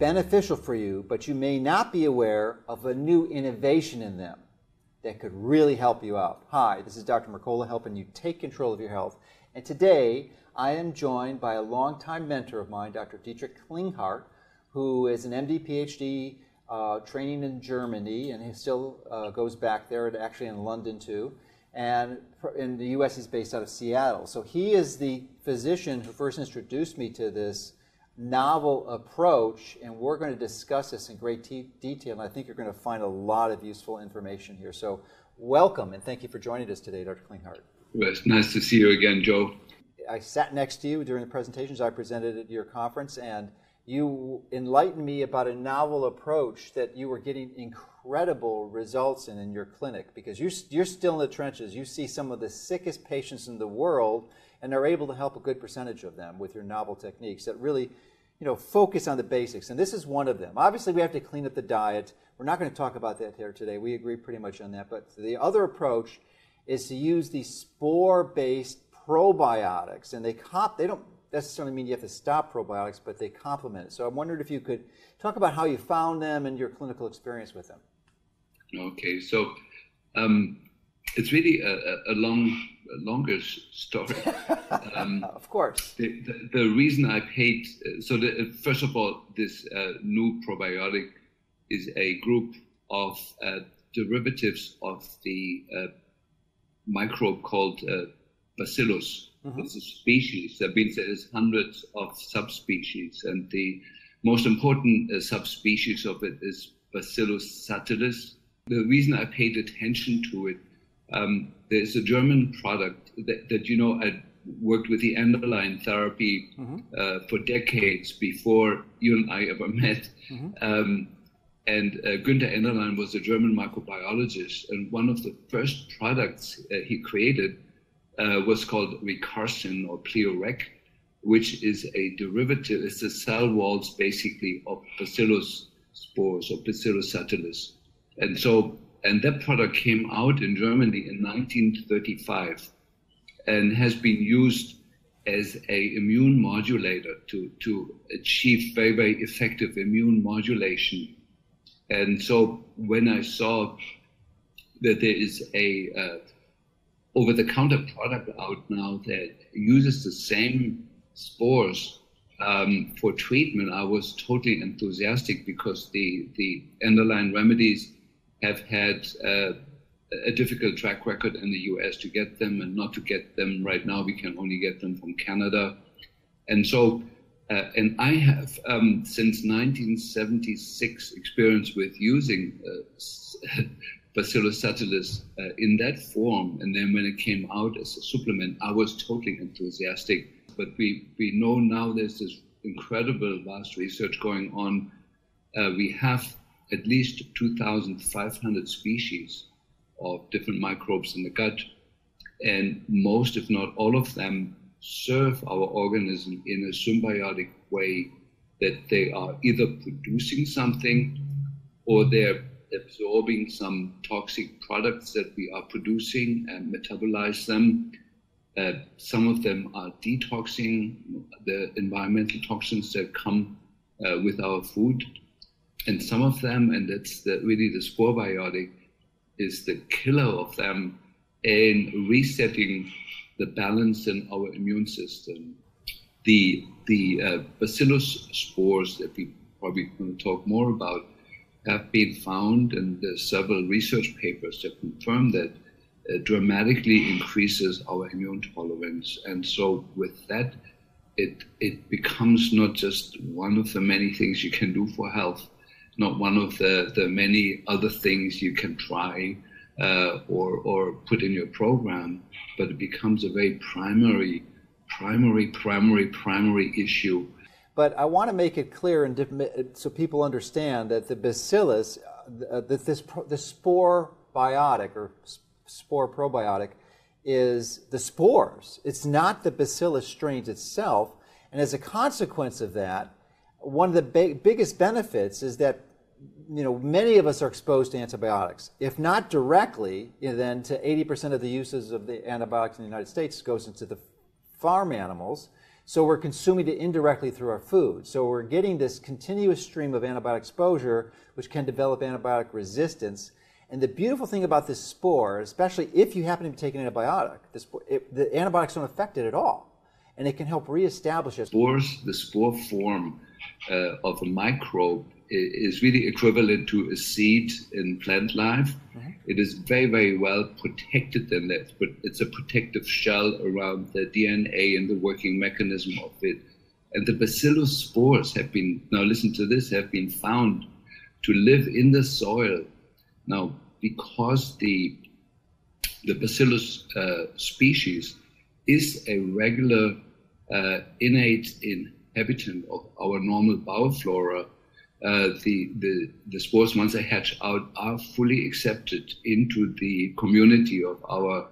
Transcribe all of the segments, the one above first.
beneficial for you, but you may not be aware of a new innovation in them that could really help you out. Hi, this is Dr. Mercola helping you take control of your health. And today I am joined by a longtime mentor of mine, Dr. Dietrich Klinghardt, who is an MD PhD uh, training in Germany and he still uh, goes back there, actually in London too. And in the US, he's based out of Seattle. So he is the physician who first introduced me to this novel approach, and we're going to discuss this in great detail. And I think you're going to find a lot of useful information here. So, welcome and thank you for joining us today, Dr. Klinghardt. Well, it's nice to see you again, Joe. I sat next to you during the presentations I presented at your conference, and you enlightened me about a novel approach that you were getting incredible results in in your clinic because you're, you're still in the trenches. You see some of the sickest patients in the world and are able to help a good percentage of them with your novel techniques that really you know, focus on the basics. And this is one of them. Obviously, we have to clean up the diet. We're not going to talk about that here today. We agree pretty much on that. But the other approach is to use these spore-based probiotics, and they comp- they don't necessarily mean you have to stop probiotics, but they complement it. So I'm wondering if you could talk about how you found them and your clinical experience with them. Okay, so um, it's really a, a long, longer story. Um, of course. The, the, the, reason I paid, so the, first of all, this uh, new probiotic is a group of uh, derivatives of the uh, microbe called uh, Bacillus. Mm-hmm. It's a species. That means there's hundreds of subspecies, and the most important uh, subspecies of it is Bacillus subtilis. The reason I paid attention to it um, there's a German product that, that, you know I worked with the Enderlein therapy mm-hmm. uh, for decades before you and I ever met. Mm-hmm. Um, and uh, Günther Enderlein was a German microbiologist, and one of the first products uh, he created uh, was called Recarcin or Pleorec, which is a derivative. It's the cell walls basically of Bacillus spores or Bacillus subtilis. And so and that product came out in Germany in 1935 and has been used as a immune modulator to, to achieve very, very effective immune modulation. And so when I saw that there is a uh, over-the-counter product out now that uses the same spores um, for treatment, I was totally enthusiastic because the, the Enderlein remedies have had uh, a difficult track record in the US to get them and not to get them right now. We can only get them from Canada. And so, uh, and I have um, since 1976 experience with using uh, Bacillus subtilis uh, in that form. And then when it came out as a supplement, I was totally enthusiastic. But we, we know now there's this incredible vast research going on. Uh, we have at least 2,500 species of different microbes in the gut. And most, if not all of them, serve our organism in a symbiotic way that they are either producing something or they're absorbing some toxic products that we are producing and metabolize them. Uh, some of them are detoxing the environmental toxins that come uh, with our food and some of them, and that's the, really the spore biotic, is the killer of them in resetting the balance in our immune system. The the uh, bacillus spores that we probably going to talk more about have been found, and there's several research papers that confirm that uh, dramatically increases our immune tolerance. And so with that, it it becomes not just one of the many things you can do for health, not one of the, the many other things you can try uh, or, or put in your program, but it becomes a very primary, primary, primary, primary issue. But I want to make it clear and so people understand that the bacillus, uh, that this the spore biotic or spore probiotic is the spores. It's not the bacillus strains itself. And as a consequence of that, one of the big, biggest benefits is that you know many of us are exposed to antibiotics. If not directly, then to 80% of the uses of the antibiotics in the United States goes into the farm animals. So we're consuming it indirectly through our food. So we're getting this continuous stream of antibiotic exposure, which can develop antibiotic resistance. And the beautiful thing about this spore, especially if you happen to be taking an antibiotic, the, spore, it, the antibiotics don't affect it at all. And it can help reestablish it. Spores, the spore form uh, of a microbe is really equivalent to a seed in plant life. Mm-hmm. It is very, very well protected in that, but it's a protective shell around the DNA and the working mechanism of it. And the bacillus spores have been, now listen to this, have been found to live in the soil. Now, because the, the bacillus uh, species is a regular uh, innate inhabitant of our normal bioflora, uh, the, the, the spores, once they hatch out, are fully accepted into the community of our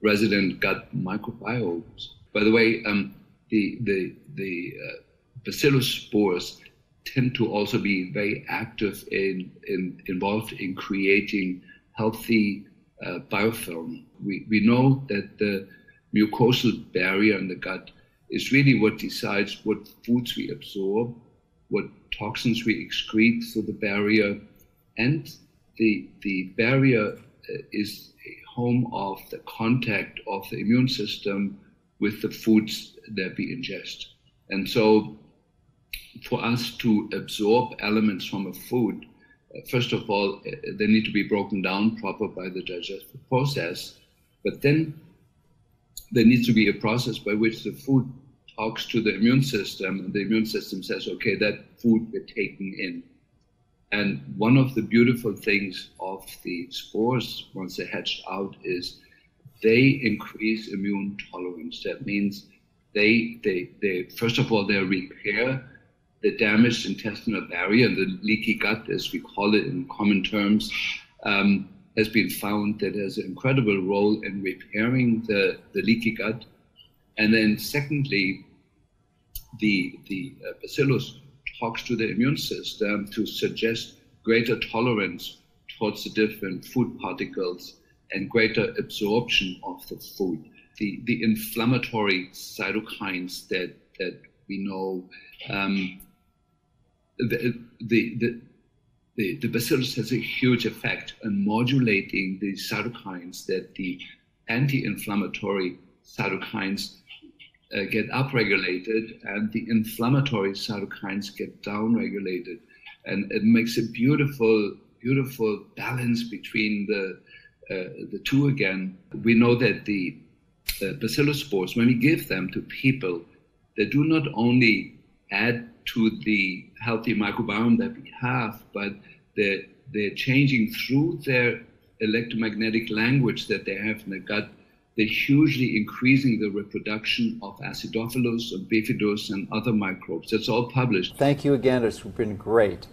resident gut microbiomes. By the way, um, the, the, the uh, bacillus spores tend to also be very active in, in involved in creating healthy uh, biofilm. We, we know that the mucosal barrier in the gut is really what decides what foods we absorb what toxins we excrete through the barrier. And the, the barrier uh, is a home of the contact of the immune system with the foods that we ingest. And so, for us to absorb elements from a food, uh, first of all, uh, they need to be broken down proper by the digestive process. But then there needs to be a process by which the food talks to the immune system, and the immune system says, okay, that food we're taking in. And one of the beautiful things of the spores, once they're hatched out, is they increase immune tolerance. That means they, they, they first of all, they repair the damaged intestinal barrier, and the leaky gut, as we call it in common terms, um, has been found that has an incredible role in repairing the, the leaky gut. And then, secondly, the, the uh, bacillus talks to the immune system to suggest greater tolerance towards the different food particles and greater absorption of the food. The, the inflammatory cytokines that, that we know, um, the, the, the, the, the bacillus has a huge effect on modulating the cytokines that the anti-inflammatory cytokines uh, get upregulated and the inflammatory cytokines get downregulated. And it makes a beautiful, beautiful balance between the, uh, the two again. We know that the uh, bacillus spores, when we give them to people, they do not only add to the healthy microbiome that we have, but they're, they're changing through their electromagnetic language that they have in the gut they're hugely increasing the reproduction of acidophilus and bifidus and other microbes. That's all published. Thank you again. It's been great.